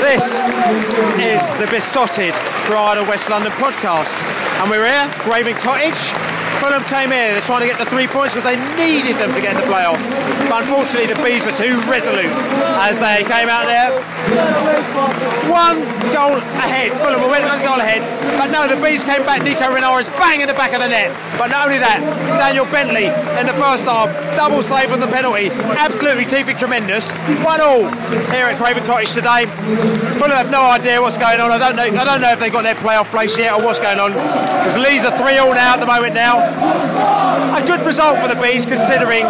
This is the Besotted Pride of West London podcast. And we're here, Craven Cottage. Fulham came here, they're trying to get the three points because they needed them to get in the playoffs. But unfortunately, the Bees were too resolute as they came out there. One goal ahead. Fulham were one goal ahead. But no, the Bees came back. Nico Yennaris bang in the back of the net. But not only that, Daniel Bentley in the first half, double save on the penalty. Absolutely teething tremendous. One all here at Craven Cottage today. Fulham have no idea what's going on. I don't know. I don't know if they've got their playoff place yet or what's going on. Because Leeds are three all now at the moment now. A good result for the Bees considering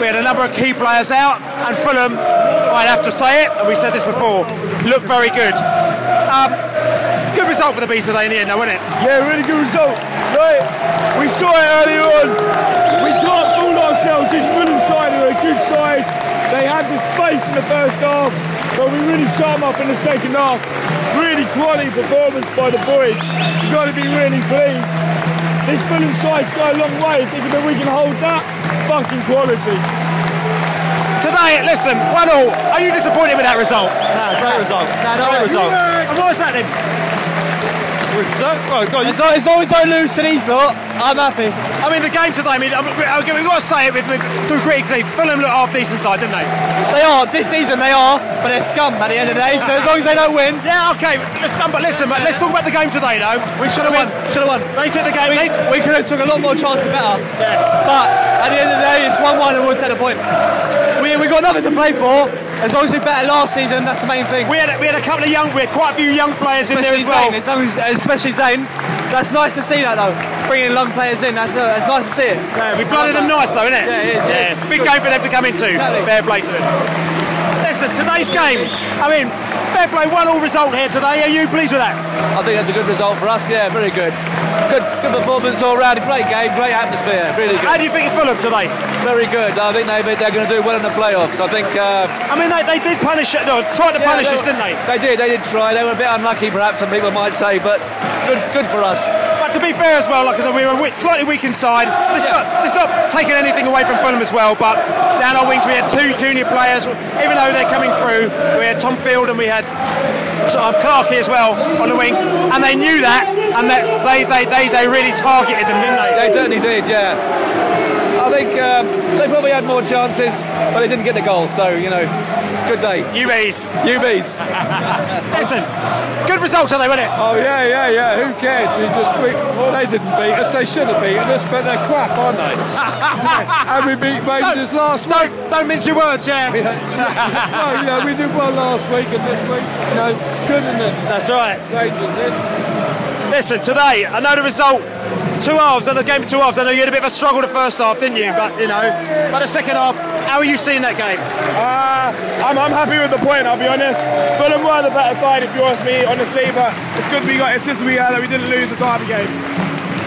we had a number of key players out and Fulham, I'd have to say it, and we said this before, looked very good. Um, good result for the Bees today in the end, though, wasn't it? Yeah, really good result. Right, we saw it earlier on. We can't fool ourselves. This Fulham side are a good side. They had the space in the first half, but we really shut them up in the second half. Really quality performance by the boys. You've got to be really pleased. This Fulham side's got a long way. Thinking that we can hold that fucking quality. Today, listen, one all. Are you disappointed with that result? No, great result. great result. And what's that then? So, go, go, as, long, as long as we don't lose to these lot, I'm happy. I mean, the game today, I mean, okay, we've got to say it with, with through critically, Fulham look half decent side, didn't they? They are, this season they are, but they're scum at the end of the day, so as long as they don't win, Yeah, okay, listen, but listen, but let's talk about the game today, though. we should have won. Should have won. They took the game. We, we could have took a lot more chances better. Yeah. But at the end of the day, it's 1 1 and we'll take the point. We, we got nothing to play for. As long as we better last season, that's the main thing. we had a, we had a couple of young, we had quite a few young players in there as well. Zain, as long as, especially Zain. That's nice to see that though. Bringing young players in, that's, uh, that's nice to see it. Yeah, we blooded them nice though, isn't it? Yeah, it is, yeah. Big game for them to come into. Exactly. Fair play to them. Listen, today's game, I mean, fair play, one all result here today. Are you pleased with that? I think that's a good result for us. Yeah, very good. Good, good performance all round. Great game, great atmosphere. Really good. How do you think of Fulham today? Very good. I think they, they're going to do well in the playoffs. I think. Uh, I mean, they, they did punish, no, tried to yeah, punish they us, didn't they? They did. They did try. They were a bit unlucky, perhaps some people might say, but good, good for us. To be fair as well, like I said, we were a slightly weak inside. Let's, Yeah. not, let's not taking anything away from Fulham as well, but down our wings we had two junior players, even though they're coming through. We had Tom Field and we had um, Clarkey as well on the wings, and they knew that, and that they, they, they, they really targeted them, didn't they? They certainly did. Yeah. I think um, they probably had more chances, but they didn't get the goal. So you know, good day. UBs. UBs. Listen, good result today, wasn't it? Oh yeah, yeah, yeah. Who cares? We just we, they didn't beat us. They should have beaten us, but they're crap, aren't they? and we beat Rangers last No, week. don't mince your words, yeah. well, you know, we did well last week, and this week, you know, it's good, isn't it? That's right. Rangers, this. Listen, today, I know the result. Two halves, and the game of two halves. I know you had a bit of a struggle the first half, didn't you? But you know, but the second half, how are you seeing that game? Uh, I'm, I'm happy with the point, I'll be honest. Fulham were the better side, if you ask me, honestly, but it's good we got assist we had that we didn't lose the derby game.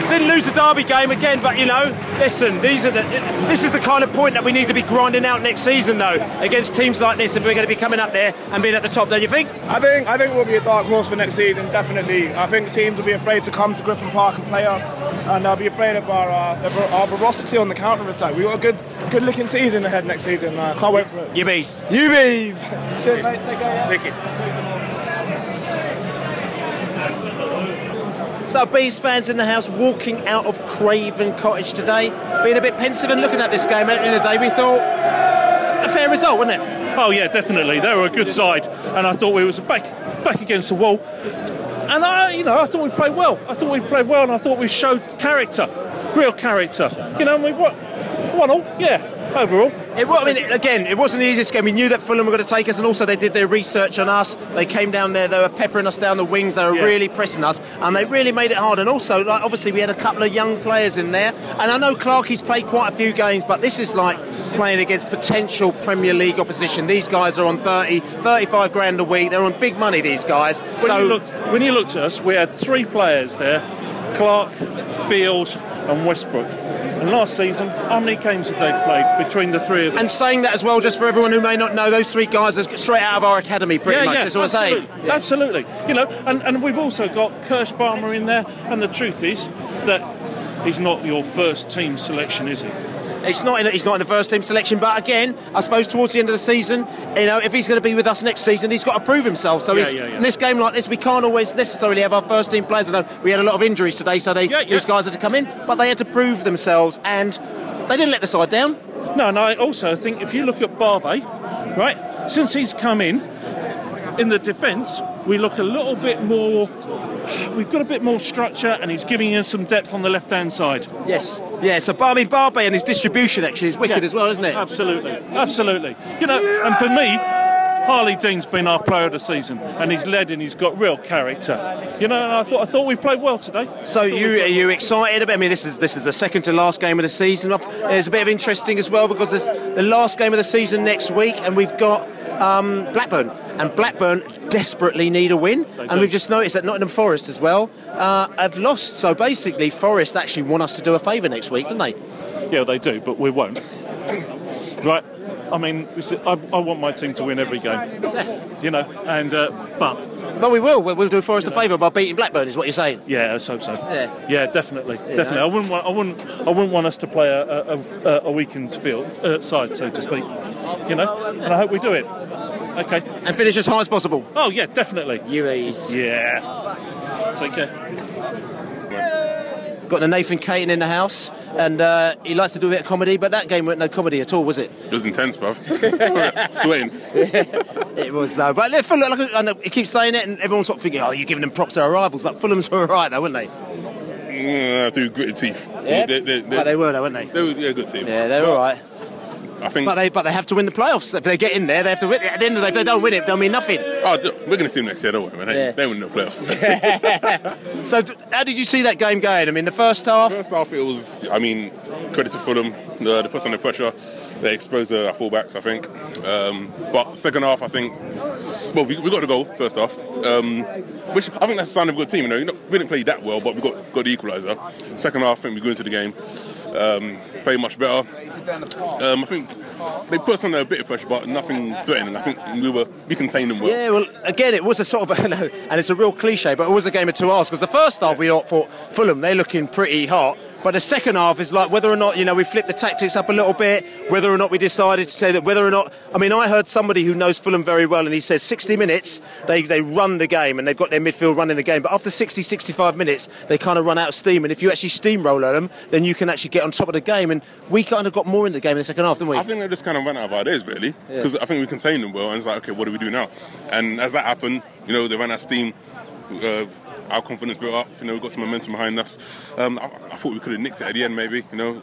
Didn't lose the derby game again, but you know, listen, these are the, this is the kind of point that we need to be grinding out next season, though, against teams like this if we're going to be coming up there and being at the top. Don't you think? I think I think we'll be a dark horse for next season, definitely. I think teams will be afraid to come to Griffin Park and play us, and I'll be afraid of our uh, our ferocity on the counter attack. We've got a good good looking season ahead next season. Uh, can't wait for it. You bees. You bees. Cheers, mate. Take care. Thank you. So, Bees fans in the house walking out of Craven Cottage today, being a bit pensive and looking at this game. At the end of the day, we thought a fair result, wasn't it? Oh yeah, definitely. They were a good side, and I thought we was back back against the wall. And I, you know, I thought we played well. I thought we played well, and I thought we showed character, real character. You know, we what one all, yeah. Overall, it was. I mean, again, it wasn't the easiest game. We knew that Fulham were going to take us, and also they did their research on us. They came down there, they were peppering us down the wings, they were Yeah. really pressing us, and they really made it hard. And also, like obviously, we had a couple of young players in there, and I know Clarkie's played quite a few games, but this is like playing against potential Premier League opposition. These guys are on 30, 35 grand a week. They're on big money. These guys. when so you looked when you looked at us, we had three players there: Clarke, Field, and Westbrooke. And last season, how many games have they played between the three of them? And saying that as well, just for everyone who may not know, those three guys are straight out of our academy, pretty yeah, much. yeah, That's what I'm saying. absolutely, absolutely. You know, and, and we've also got Kerschbaumer in there, and the truth is that he's not your first team selection, is he? He's not in. He's not in the first team selection, but again, I suppose towards the end of the season, you know, if he's going to be with us next season, he's got to prove himself. So Yeah, he's, yeah, yeah. in this game like this, we can't always necessarily have our first team players. I know we had a lot of injuries today, so they, these guys had to come in, but they had to prove themselves, and they didn't let the side down. No, and I also think if you look at Barbet, right, since he's come in, in the defence, we look a little bit more. We've got a bit more structure, and he's giving us some depth on the left-hand side. Yes, yeah. So I mean, Barbet and his distribution actually is wicked Yeah. as well, isn't it? Absolutely, absolutely. You know, and for me, Harley Dean's been our player of the season, and he's led and he's got real character. You know, and I thought I thought we played well today. So you are you excited about? I mean, this is this is the second to last game of the season. There's a bit of interesting as well because there's the last game of the season next week, and we've got um, Blackburn, and Blackburn desperately need a win, and we've just noticed that Nottingham Forest as well uh, have lost. So basically, Forest actually want us to do a favour next week, don't they? Yeah, they do, but we won't. Right? I mean, is- I, I want my team to win every game. You know, and uh, but But we will. We'll, do Forest a favour by beating Blackburn, is what you're saying. yeah, let's hope so. Yeah. Yeah, definitely, definitely. I wouldn't want, I wouldn't, I wouldn't want us to play a, a, a, a weakened field uh, side, so to speak. You know, and I hope we do it. Okay. And finish as high as possible. Oh yeah, definitely. UAEs. Yeah. Take care. Got the Nathan Caton in the house, and uh, he likes to do a bit of comedy, but that game weren't no comedy at all, was it? It was intense, bruv. Sweating. It was though, but they're Fulham. Like, I know, he keeps saying it, and everyone's sort of thinking, "Oh, you're giving them props to our rivals," but Fulham's were all right though, weren't they? Mm, through gritted teeth. Yeah? They, they, But they were though, weren't they? They were yeah, a good team. Yeah, they're all right. I think. But they, but they have to win the playoffs. If they get in there, they have to win. At the end of the day, if they don't win it, it don't mean nothing. Oh, we're going to see them next year, don't we, man? They, Yeah. they win the playoffs. So, how did you see that game going? I mean, the first half. First half, it was, I mean, credit to Fulham. The, they put us under pressure. They exposed our fullbacks, I think. Um, but second half, I think, well, we, we got the goal first half, um, which I think that's a sign of a good team. You know, You know, we didn't play that well, but we got got the equaliser. Second half, I think we grew into the game, um, played much better. Um, I think they put us under a bit of pressure, but nothing threatening. I think we were we contained them well. Yeah, well, again, it was a sort of, and it's a real cliche, but it was a game of two halves because the first half we thought Fulham they're looking pretty hot, but the second half is like whether or not you know we flipped the tactics up a little bit, whether or not we decided to say that whether or not. I mean, I heard somebody who knows Fulham very well, and he said 60 minutes they they run the game and they've got their midfield running the game, but after 60, 65 minutes they kind of run out of steam, and if you actually steamroll at them, then you can actually get on top of the game, and we kind of got more in the game in the second half, didn't we? I think they just kind of ran out of ideas, really, because I think we contained them well, and it's like, okay, what do we do now? And as that happened, you know, they ran out of steam. Uh, our confidence built up. You know, we got some momentum behind us. Um, I, I thought we could have nicked it at the end, maybe. You know,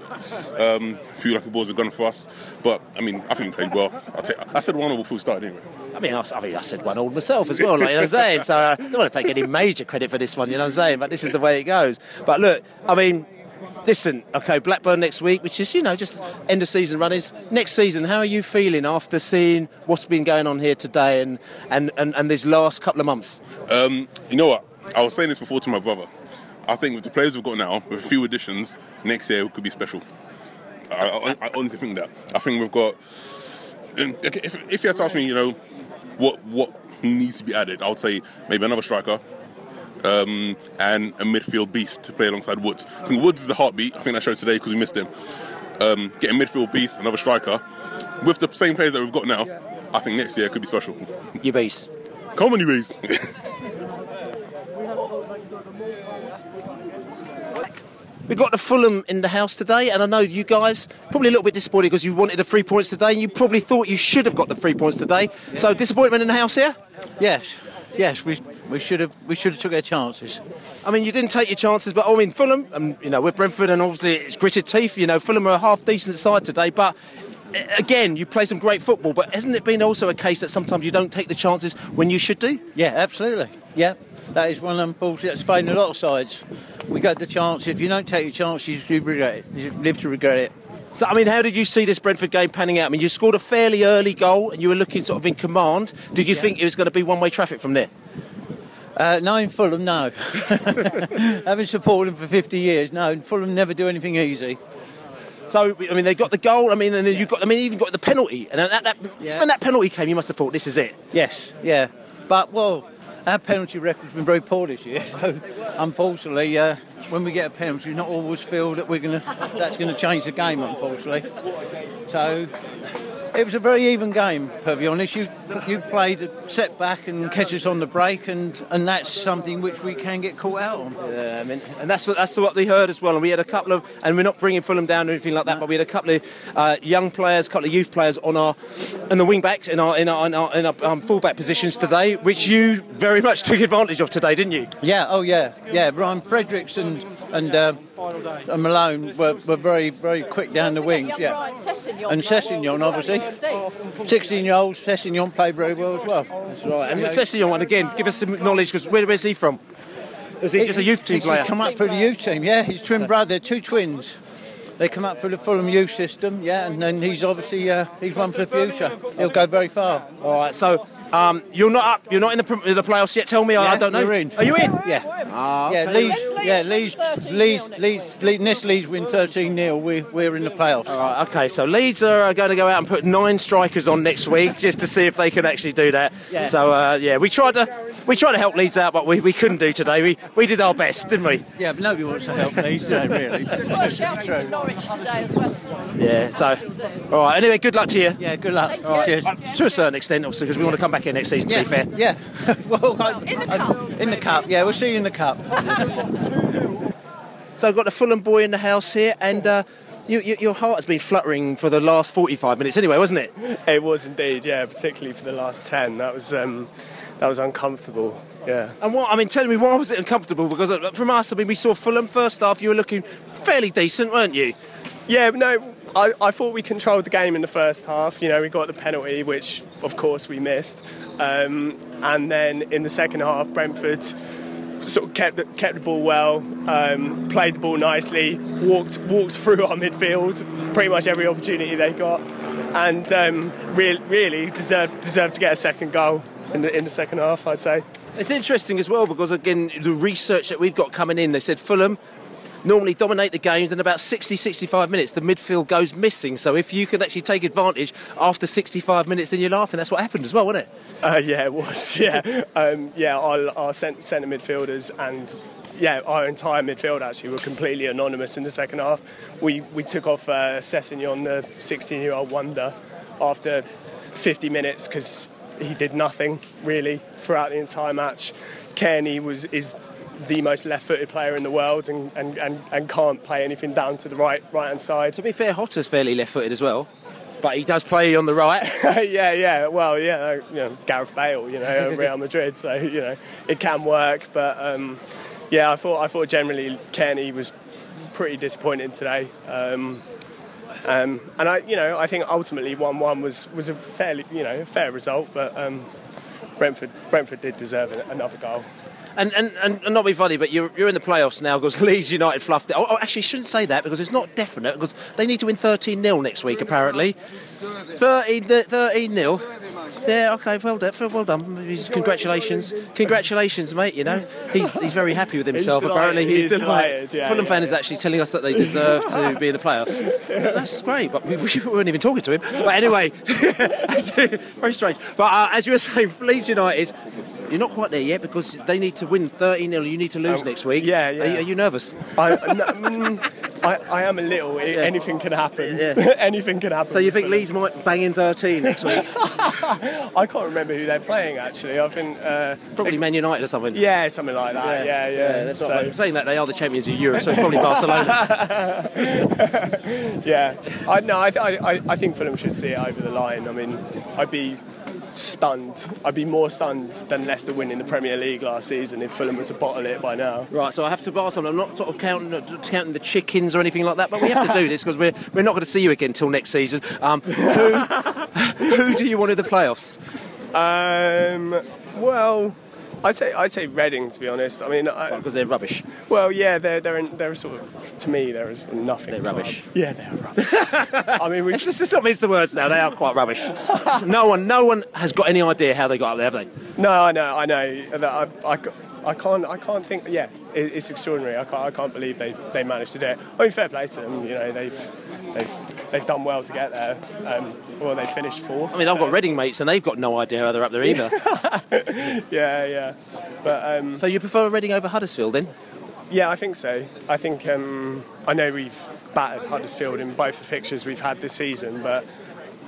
um, a few lucky balls have gone for us, but I mean, I think we played well. Take, I said one all before we started, anyway. I mean, I, I mean, I said one old myself as well, like, you know what I'm saying? So uh, I don't want to take any major credit for this one, you know what I'm saying? But this is the way it goes. But look, I mean, listen, okay, Blackburn next week, which is, you know, just end of season runnings. Next season, how are you feeling after seeing what's been going on here today and, and, and, and these last couple of months? Um, you know what? I was saying this before to my brother. I think with the players we've got now, with a few additions, next year could be special. I, I, I honestly think that. I think we've got. If, if you had to ask me, you know, what what needs to be added, I would say maybe another striker, um, and a midfield beast to play alongside Woods. I think Woods is the heartbeat. I think that showed today because we missed him. Um, getting midfield beast, another striker, with the same players that we've got now, I think next year could be special. You beast. Come on, you beast. We've got the Fulham in the house today, and I know you guys probably a little bit disappointed because you wanted the three points today, and you probably thought you should have got the three points today. So disappointment in the house here. Yes, yes, we we should have we should have took our chances. I mean, you didn't take your chances, but I mean, Fulham, and you know, we're Brentford, and obviously it's gritted teeth. You know, Fulham are a half decent side today, but uh, again, you play some great football. But hasn't it been also a case that sometimes you don't take the chances when you should do? Yeah, absolutely. Yeah, that is one of them balls that's failing a lot of sides. We got the chance. If you don't take your chance, you regret it. You live to regret it. So, I mean, how did you see this Brentford game panning out? I mean, you scored a fairly early goal and you were looking sort of in command. Did you think it was going to be one way traffic from there? Uh, no, in Fulham, no. Having supported them for 50 years, no, in Fulham never do anything easy. So I mean, they got the goal. I mean, and then you got. I mean, even got the penalty. And that, that Yeah. when that penalty came, you must have thought, "This is it." Yes, yeah. But, well, our penalty record's been very poor this year, so unfortunately, uh, when we get a penalty, we not always feel that we're gonna that's to change the game, unfortunately. So it was a very even game, to be honest. You you played a set back and catch us on the break, and, and that's something which we can get caught out on. Yeah, I mean, and that's what that's what they heard as well. And we had a couple of, and we're not bringing Fulham down or anything like that, but we had a couple of uh, young players, a couple of youth players on our, in the wing backs, in our in our in our, in our um, full back positions today, which you very much took advantage of today, didn't you? Yeah, oh yeah, yeah. Ryan Fredericks and and, uh, and Malone were, were very very quick down the wings. Yeah, and Sessegnon obviously. 16 year old Sessegnon played very well as well. That's right. And Sessegnon, one again, give us some knowledge because where, where's he from? Is he just a youth team He's player? come up through the youth team, yeah. His twin brother, two twins. They come up through the Fulham youth system, yeah, and then he's obviously uh, he's one for the future. He'll go very far. All right, so um, you're not up, you're not in the, the playoffs yet. Tell me, I- I don't know. You're in. Are you in? Yeah. Ah, Yeah, okay. Leeds, yeah, Leeds, Leeds, Leeds, Leeds, Nest Leeds win 13 0. We're, we're in the playoffs. All right, okay, so Leeds are going to go out and put nine strikers on next week just to see if they can actually do that. Yeah. So uh, yeah, we tried to we tried to help Leeds out, but we, we couldn't do today. We we did our best, didn't we? Yeah, but nobody wants to help Leeds, do they, really? Well, shouting for Norwich today as well. Yeah. So all right. Anyway, good luck to you. Yeah, good luck. All right. Cheers. Uh, to a certain extent, obviously, because we want to come back here next season. To Yeah, be fair. yeah. well, I, in the cup. In the cup. Yeah, we'll see you in the cup. So I've got the Fulham boy in the house here, and uh, you, you, your heart has been fluttering for the last 45 minutes anyway, wasn't it? It was indeed, yeah, particularly for the last 10. That was um, that was uncomfortable, yeah. And what I mean, tell me, why was it uncomfortable? Because uh, from us, I mean, we saw Fulham first half. You were looking fairly decent, weren't you? Yeah, no, I, I thought we controlled the game in the first half. You know, we got the penalty, which of course we missed. Um, and then in the second half, Brentford sort of kept the, kept the ball well, um, played the ball nicely, walked walked through our midfield, pretty much every opportunity they got, and um, re- really deserved deserved to get a second goal in the in the second half. I'd say. It's interesting as well because again, the research that we've got coming in, they said Fulham normally dominate the games in about 60 65 minutes the midfield goes missing so if you can actually take advantage after 65 minutes then you're laughing that's what happened as well wasn't it Uh, yeah, it was. Yeah, um, yeah. Our, our cent- centre midfielders and yeah, our entire midfield actually were completely anonymous in the second half. We we took off uh, Sessegnon, the 16-year-old wonder, after 50 minutes because he did nothing really throughout the entire match. Cairney was is the most left-footed player in the world and, and, and, and can't play anything down to the right right hand side. to be fair Hotter's fairly left-footed as well but he does play on the right yeah, yeah. Well, yeah, uh, you know, Gareth Bale, you know, Real Madrid, so you know, it can work. But um, yeah, I thought I thought generally Kenny was pretty disappointing today. Um, um, and I, you know, I think ultimately one-one was was a fairly, you know, fair result. But um, Brentford Brentford did deserve another goal. And, and, and, not be funny, but you're, you're in the playoffs now because Leeds United fluffed it. Oh, oh, actually, shouldn't say that because it's not definite because they need to win 13 0 next week, apparently. 13 0. Yeah, okay, well done, well done. Congratulations, congratulations, mate. You know, he's he's very happy with himself. delighted, Apparently, he's, he's delighted. yeah, Fulham yeah, fan is actually telling us that they deserve to be in the playoffs. That's great, but we, we weren't even talking to him. But anyway, very strange. But uh, as you were saying, Leeds United. You're not quite there yet because they need to win 30 0. You need to lose Um, next week. yeah, yeah. Are, you- are you nervous? I, no, mm, I, I am a little. Anything can happen. Yeah. Anything can happen. So you think Leeds might bang in 13 next week? I can't remember who they're playing actually. I think uh, Probably Man United or something. Yeah, something like that. Yeah, yeah. that's So- what I'm saying that they are the champions of Europe, so probably Barcelona. yeah, I no, I, I, I think Fulham should see it over the line. I mean, I'd be stunned. I'd be more stunned than Leicester winning the Premier League last season if Fulham were to bottle it by now. Right, so I have to ask something. I'm not sort of counting, counting the chickens or anything like that, but we have to do this because we're, we're not going to see you again until next season. Um, who, who do you want in the playoffs? Um, well, I'd say I'd say Reading to be honest. I mean, because they're rubbish. Well, yeah, they're they're in, they're sort of to me they're nothing. They're rubbish. Yeah, they're rubbish. I mean, we Let's, let's not mince the words now. They are quite rubbish. no one, no one has got any idea how they got up there, have they? No, I know, I know. I, I, I can't, I can't think. Yeah, it, it's extraordinary. I can't, I can't believe they, they managed to do it. I mean, fair play to them. You know, they've, they've, they've done well to get there. Um, well, they finished fourth. I mean, I've got Reading mates, and they've got no idea how they're up there either. yeah, yeah. But um, so you prefer Reading over Huddersfield then? Yeah, I think so. I think um, I know we've battered Huddersfield in both the fixtures we've had this season, but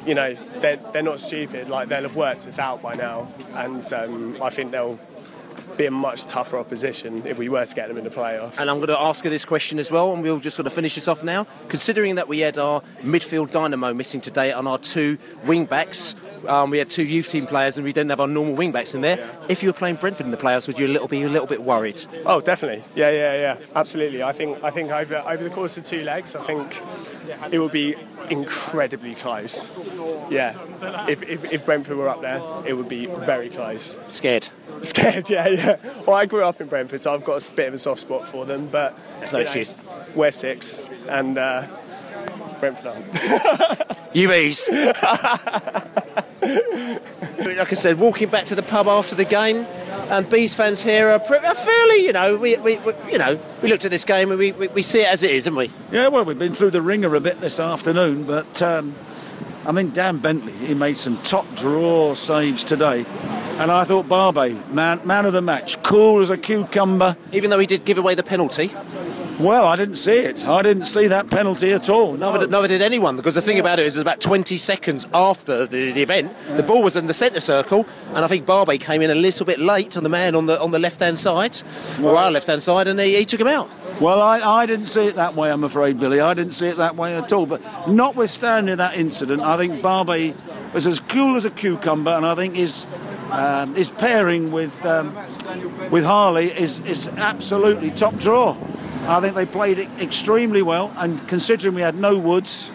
you know they're they're not stupid. Like they'll have worked us out by now, and um, I think they'll be a much tougher opposition if we were to get them in the playoffs. And I'm going to ask her this question as well, and we'll just sort of finish it off now. Considering that we had our midfield dynamo missing today and our two wing backs, um, we had two youth team players, and we didn't have our normal wing backs in there. If you were playing Brentford in the playoffs, would you a little be a little bit worried? Oh, definitely. Yeah, yeah, yeah. Absolutely. I think I think over over the course of two legs, I think it will be incredibly close. Yeah. If, if, if Brentford were up there, it would be very close. Scared. Scared, yeah, yeah. Well, I grew up in Brentford, so I've got a bit of a soft spot for them. But There's no you know, excuse. We're six, and uh, Brentford aren't. UVs. like I said, walking back to the pub after the game, and Bees fans here are, pre- are fairly, you know, we, we, we, you know, we looked at this game and we, we, we see it as it is, haven't we? Yeah, well, we've been through the ringer a bit this afternoon, but um, I mean, Dan Bentley, he made some top draw saves today. And I thought Barbet, man, man of the match, cool as a cucumber. Even though he did give away the penalty. Well, I didn't see it. I didn't see that penalty at all. No. Neither, neither did anyone, because the thing about it is, it's about 20 seconds after the, the event, the ball was in the centre circle, and I think Barbet came in a little bit late on the man on the on the left hand side, or our left hand side, and he, he took him out. Well, I, I didn't see it that way, I'm afraid, Billy. I didn't see it that way at all. But notwithstanding that incident, I think Barbet was as cool as a cucumber, and I think his um, his pairing with um, with Harley is is absolutely top draw. I think they played it extremely well, and considering we had no Woods.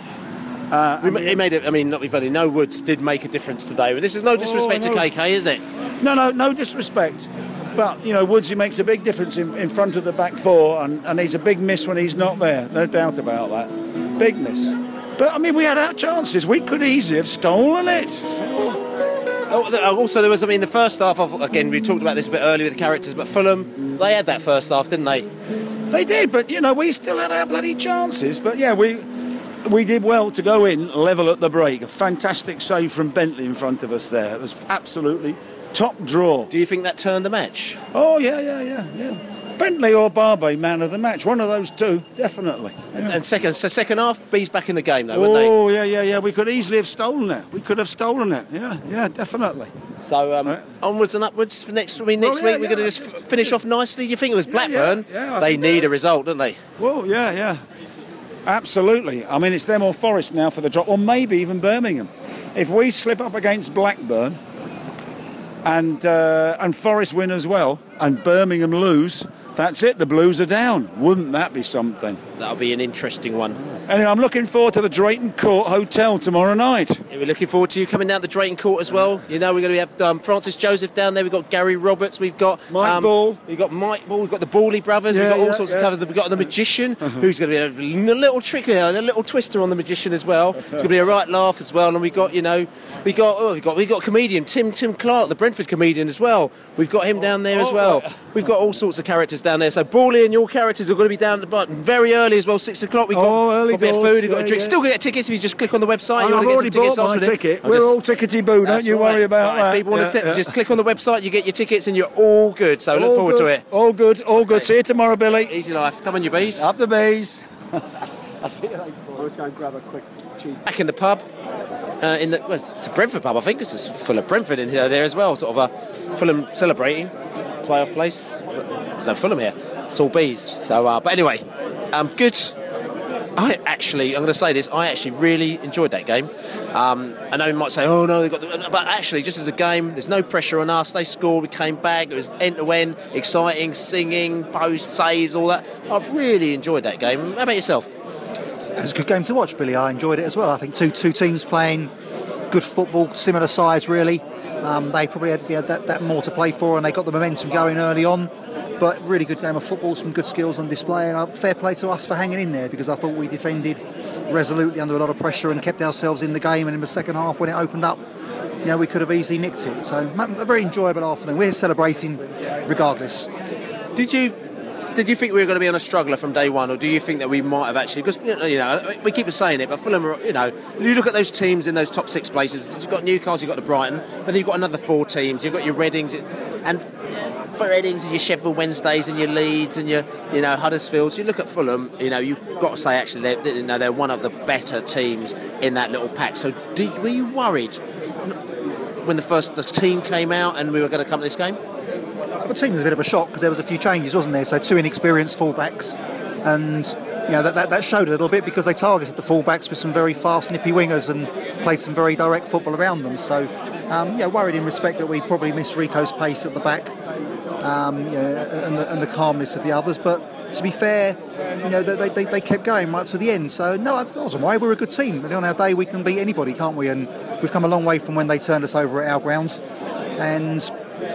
Uh, We ma- He made it. I mean, not be funny. No Woods did make a difference today. This is no disrespect Oh, no. to KK, is it? No, no, no disrespect. But, you know, Woodsy makes a big difference in, in front of the back four, and, and he's a big miss when he's not there. No doubt about that. Big miss. But, I mean, we had our chances. We could easily have stolen it. Oh, oh, also, there was. I mean, the first half. Of, again, we talked about this a bit earlier with the characters, but Fulham they had that first half, didn't they? They did, but, you know, we still had our bloody chances. But, yeah, we we did well to go in level at the break. A fantastic save from Bentley in front of us there. It was absolutely top draw. Do you think that turned the match? Oh, yeah, yeah, yeah, yeah. Bentley or Barbet, man of the match. One of those two, definitely. And, and second, so second half, B's back in the game though, weren't they? Oh, yeah, yeah, yeah. We could easily have stolen it. We could have stolen it. Yeah, yeah, definitely. So um, onwards and upwards for next. I mean, next Well, yeah, week we're going to yeah. just finish off nicely. Do you think it was Blackburn? yeah, yeah, they need a result, don't they? Well, yeah, yeah. Absolutely. I mean, it's them or Forest now for the drop, or maybe even Birmingham. If we slip up against Blackburn and uh, and Forest win as well, and Birmingham lose, that's it. The Blues are down. Wouldn't that be something? That'll be an interesting one. Anyway, I'm looking forward to the Drayton Court Hotel tomorrow night. Yeah, we're looking forward to you coming down to Drayton Court as well. You know, we're going to have um, Francis Joseph down there. We've got Gary Roberts. We've got Mike um, Ball. We've got Mike Ball. We've got the Bawley brothers. Yeah, we've got all yeah, sorts of cover. We've got the magician, who's going to be a, little trick here, a little twister on the magician as well. It's going to be a right laugh as well. And we've got, you know, we got oh, we've got we got comedian Tim Tim Clark, the Brentford comedian as well. We've got him down there as Oh, well. right. We've got all sorts of characters down there. So Bawley and your characters are going to be down at the bottom very early as well. Six o'clock. We've got, Oh, early got a bit of food. We've got yeah, a drink. yeah. Still get tickets if you just click on the website. You I've want get already tickets bought my minute? ticket. I'm We're just- all tickety boo. Don't That's you right. worry about Right, that. People Yeah, to yeah. just click on the website. You get your tickets, and you're all good. So look All forward to it. All good, all good. See you tomorrow, Billy. Easy life. Come on, you bees. Up the bees. I'll see you later. Let's go and grab a quick cheese. Back in the pub. Uh, in the well, it's a Brentford pub, I think. It's just full of Brentford in here there as well. Sort of a Fulham celebrating playoff place. There's no Fulham here. It's all bees. So, uh, but anyway, um, good. I actually, I'm going to say this. I actually really enjoyed that game. Um, I know you might say, "Oh no, they got," the, but actually, just as a game, there's no pressure on us. They scored, we came back. It was end to end, exciting, singing, post saves, all that. I really enjoyed that game. How about yourself? It was a good game to watch, Billy. I enjoyed it as well. I think two two teams playing good football, similar size, really. Um, they probably had, had that, that more to play for, and they got the momentum going early on. But really good game of football, some good skills on display, and uh, fair play to us for hanging in there because I thought we defended resolutely under a lot of pressure and kept ourselves in the game. And in the second half, when it opened up, you know, we could have easily nicked it. So a very enjoyable afternoon. We're celebrating regardless. Did you did you think we were going to be on a struggler from day one, or do you think that we might have actually? Because you know we keep saying it, but Fulham, are, you know, you look at those teams in those top six places. You've got Newcastle, you've got the Brighton, but then you've got another four teams. You've got your Readings, and for Readings and your Sheffield Wednesdays and your Leeds and your you know Huddersfields. You look at Fulham, you know you've got to say actually they're, you know they're one of the better teams in that little pack. So did were you worried when the first the team came out and we were going to come to this game? The team was a bit of a shock because there was a few changes, wasn't there? So two inexperienced fullbacks, and you know that, that, that showed a little bit because they targeted the fullbacks with some very fast, nippy wingers and played some very direct football around them. So um, yeah, worried in respect that we probably missed Rico's pace at the back, um, and, the, and the calmness of the others. But to be fair, you know they, they, they kept going right to the end. So no, I wasn't worried. We're a good team. On our day, we can beat anybody, can't we? And we've come a long way from when they turned us over at our grounds. And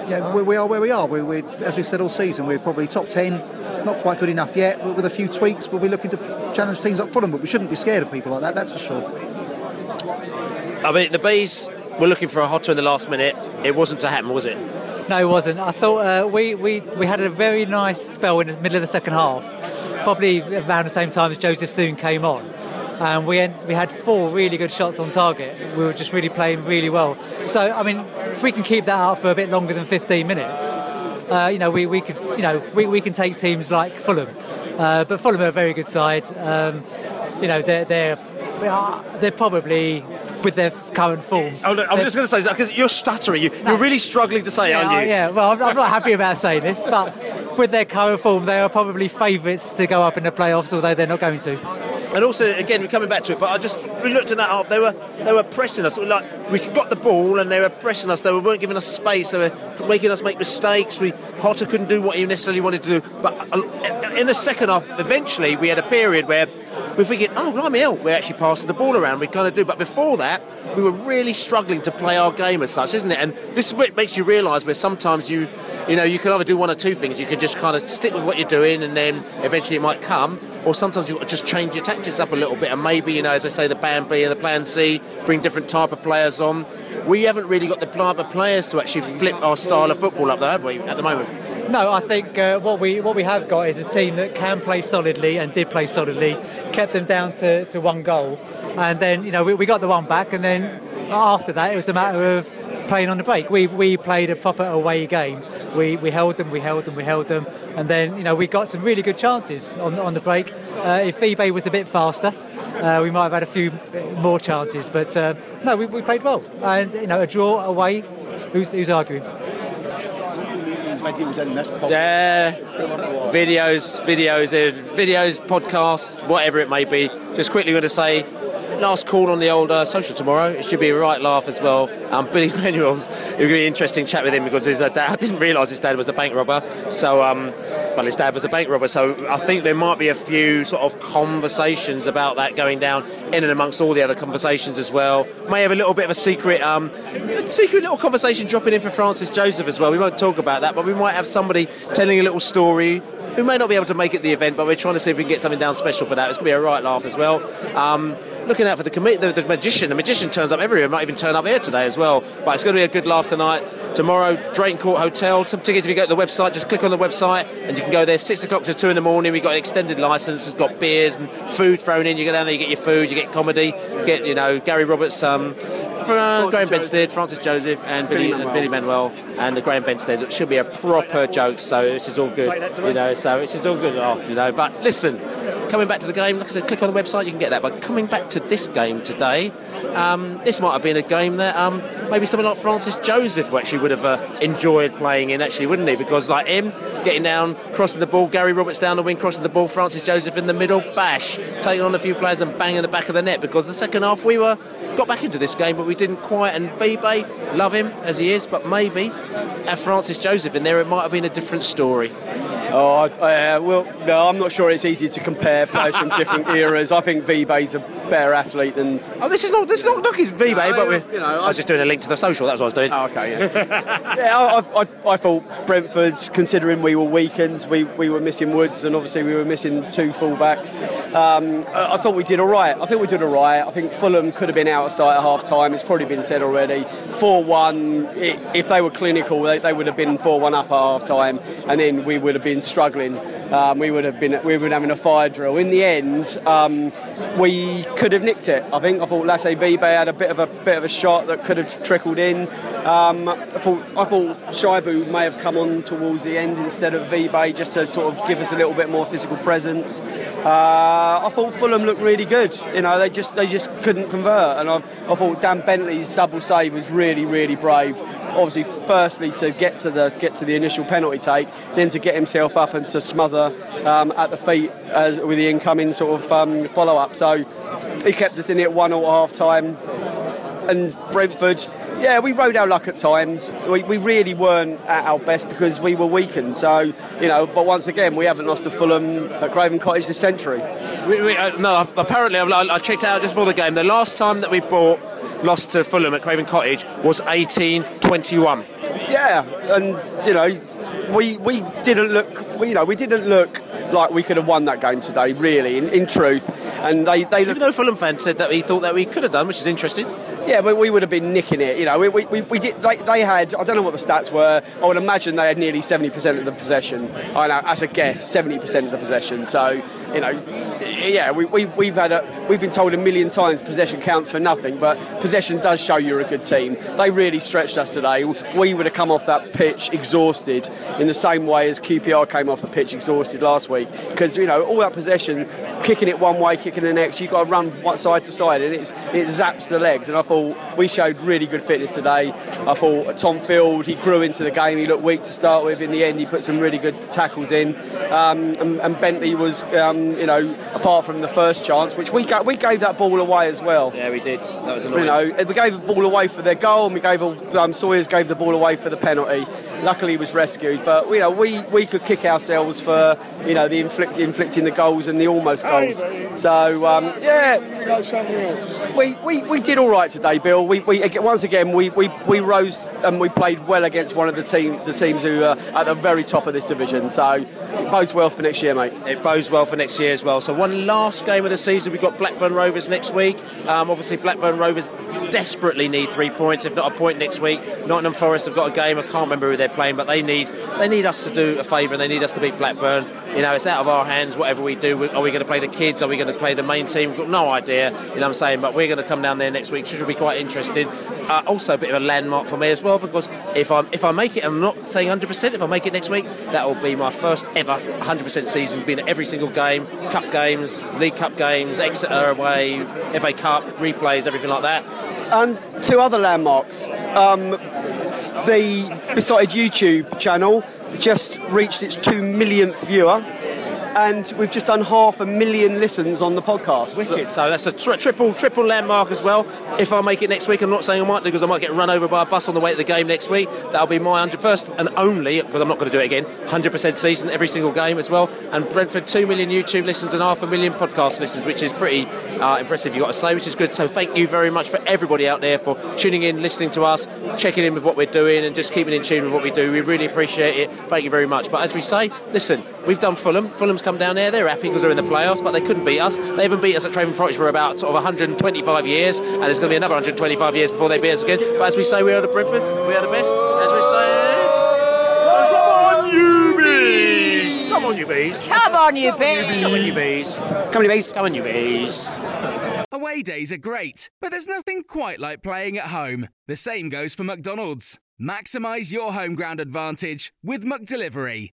yeah, we, we are where we are. We, we, as we've said all season, we're probably top 10, not quite good enough yet. But with a few tweaks, we'll be looking to challenge teams like Fulham, but we shouldn't be scared of people like that, that's for sure. I mean, the bees were looking for a hotter in the last minute. It wasn't to happen, was it? No, it wasn't. I thought uh, we, we, we had a very nice spell in the middle of the second half, probably around the same time as Joseph Soon came on. And we, had, we had four really good shots on target. We were just really playing really well. So, I mean, if we can keep that out for a bit longer than 15 minutes, uh, you know, we, we could, you know, we, we can take teams like Fulham. Uh, but Fulham are a very good side. Um, you know, they're, they're, they're probably with their current form. Oh, look, I'm they're- just going to say that because you're stuttering. You, you're really struggling to say, yeah, aren't you? yeah, well, I'm, I'm not happy about saying this, but with their current form, they are probably favourites to go up in the playoffs, although they're not going to. And also, again, we're coming back to it, but I just we looked at that half. They were they were pressing us. Like we got the ball and they were pressing us. They weren't giving us space. They were making us make mistakes. We Hotter couldn't do what he necessarily wanted to do. But uh, in the second half, eventually we had a period where we're thinking, oh, blimey, hell, we're actually passing the ball around. We kind of do. But before that, we were really struggling to play our game as such, isn't it? And this is what makes you realise where sometimes you, you know, you can either do one or two things. You can just kind of stick with what you're doing, and then eventually it might come. Or sometimes you've got to just change your tactics up a little bit, and maybe, you know, as I say, the plan B and the plan C, bring different type of players on. We haven't really got the type of players to actually flip our style of football up there, have we, at the moment? No, I think uh, what we what we have got is a team that can play solidly and did play solidly, kept them down to, to one goal, and then you know we, we got the one back, and then after that it was a matter of playing on the break. We we played a proper away game. We we held them, we held them, we held them, and then you know we got some really good chances on on the break. Uh, if eBay was a bit faster. Uh, we might have had a few more chances, but uh, no, we, we played well, and you know a draw away. Who's, who's arguing? Videos in this podcast. Yeah, videos, videos, uh, videos, podcasts, whatever it may be. Just quickly going to say, last call on the old uh, social tomorrow. It should be a right laugh as well. Um, Billy Manuel's, it'll be an interesting chat with him because his uh, dad, I didn't realise his dad was a bank robber. So um, his dad was a bank robber, so I think there might be a few sort of conversations about that going down in and amongst all the other conversations as well. May have a little bit of a secret, um, secret little conversation dropping in for Francis Joseph as well. We won't talk about that, but we might have somebody telling a little story who may not be able to make it the event, but we're trying to see if we can get something down special for that. It's going to be a right laugh as well. Um, looking out for the, the, the magician. The magician turns up everywhere. Might even turn up here today as well. But it's going to be a good laugh tonight. Tomorrow, Drayton Court Hotel. Some tickets if you go to the website. Just click on the website and you can go there. Six o'clock to two in the morning. We've got an extended license. It's got beers and food thrown in. You go down there, you get your food, you get comedy, get you know Gary Roberts. Um, for, uh, Graham Benstead, Francis Joseph, and Billy, and Billy Manuel, and the Graham Benstead. It should be a proper joke, so it's just all good, you know. So it's just all good laugh, you know. But listen, coming back to the game, like I said, click on the website, you can get that. But coming back to this game today, um, this might have been a game that um, maybe someone like Francis Joseph actually would have uh, enjoyed playing in, actually, wouldn't he? Because like him, getting down, crossing the ball, Gary Roberts down the wing, crossing the ball, Francis Joseph in the middle, bash, taking on a few players and banging the back of the net. Because the second half we were got back into this game, but we didn't quite. And Vibe, love him as he is, but maybe have Francis Joseph in there, it might have been a different story. Oh, uh, well, no, I'm not sure it's easy to compare players from different eras. I think Vibe's a better athlete than. Oh, this is not this is not knocking Vibe, No, but we're. you know, I was just doing a link to the social. That's what I was doing. Oh, okay, yeah. yeah, I, I, I thought Brentford, considering we were weakened, we, we were missing Woods, and obviously we were missing two fullbacks. Um, I, I thought we did all right. I think we did all right. I think Fulham could have been out of sight at half time. It's probably been said already. 4 1, if they were clinical, they, they would have been 4 1 up at half time, and then we would have been struggling. Um, we would have been we would been having a fire drill. In the end, um, we could have nicked it. I think. I thought Lasse Vibe had a bit of a bit of a shot that could have trickled in. Um, I thought I thought Shaibu may have come on towards the end instead of Vibe just to sort of give us a little bit more physical presence. Uh, I thought Fulham looked really good. You know, they just they just couldn't convert, and I, I thought Dan Bentley's double save was really really brave. Obviously, firstly to get to the get to the initial penalty take, then to get himself up and to smother um, at the feet as, with the incoming sort of um, follow up. So he kept us in it one or half time. And Brentford, yeah, we rode our luck at times. We, we really weren't at our best because we were weakened. So, you know, but once again, we haven't lost to Fulham at Craven Cottage this century. We, we, uh, no, apparently I've, I checked out just before the game. The last time that we bought lost to Fulham at Craven Cottage was 1821. Yeah, and you know, we we didn't look, we, you know, we didn't look like we could have won that game today. Really, in, in truth, and they they Even though Fulham fans said that he thought that we could have done, which is interesting. Yeah, but we would have been nicking it. You know, we, we, we, did. They, they had. I don't know what the stats were. I would imagine they had nearly seventy percent of the possession. I know, as a guess, seventy percent of the possession. So, you know, yeah, we, we, we've had a, we've been told a million times possession counts for nothing, but possession does show you're a good team. They really stretched us today. We would have come off that pitch exhausted in the same way as QPR came off the pitch exhausted last week. Because you know, all that possession, kicking it one way, kicking the next, you've got to run one side to side, and it's it zaps the legs. And I thought we showed really good fitness today. I thought Tom Field he grew into the game. He looked weak to start with. In the end, he put some really good tackles in. Um, and, and Bentley was, um, you know, apart from the first chance, which we got, we gave that ball away as well. Yeah, we did. That was You know, we gave the ball away for their goal, and we gave um, Sawyers gave the ball away for the penalty. Luckily, was rescued, but you know, we, we could kick ourselves for you know the inflict, inflicting the goals and the almost goals. So um, yeah, we, we, we did all right today, Bill. We, we once again we, we, we rose and we played well against one of the team the teams who are at the very top of this division. So it bodes well for next year, mate. It bodes well for next year as well. So one last game of the season, we've got Blackburn Rovers next week. Um, obviously, Blackburn Rovers desperately need three points, if not a point next week. Nottingham Forest have got a game. I can't remember who they're playing, but they need they need us to do a favour. and They need us to beat Blackburn. You know, it's out of our hands. Whatever we do, are we going to play the kids? Are we going to play the main team? We've got no idea. You know what I'm saying? But we're going to come down there next week. Should be quite interesting. Uh, also, a bit of a landmark for me as well because if I if I make it, I'm not saying 100%. If I make it next week, that will be my first ever 100% season. Being at every single game, cup games, League Cup games, Exeter away, FA Cup replays, everything like that. And two other landmarks. Um, the Besotted YouTube channel just reached its two millionth viewer. And we've just done half a million listens on the podcast. Wicked. So that's a tri- triple triple landmark as well. If I make it next week, I'm not saying I might do because I might get run over by a bus on the way to the game next week. That'll be my 100 first and only because I'm not going to do it again. 100% season every single game as well. And Brentford 2 million YouTube listens and half a million podcast listens, which is pretty uh, impressive. You got to say, which is good. So thank you very much for everybody out there for tuning in, listening to us, checking in with what we're doing, and just keeping in tune with what we do. We really appreciate it. Thank you very much. But as we say, listen, we've done Fulham. Fulham's come down there. They're happy because they're in the playoffs, but they couldn't beat us. They haven't beat us at Craven Cottage for about sort of 125 years, and there's going to be another 125 years before they beat us again. But as we say, we are the Brentford. We are the best. As we say. Oh, come on, you bees! Come on, you bees! Come on, you bees! Come on, you bees! Come on, you bees! Come on, you bees! Away days are great, but there's nothing quite like playing at home. The same goes for McDonald's. Maximise your home ground advantage with McDelivery.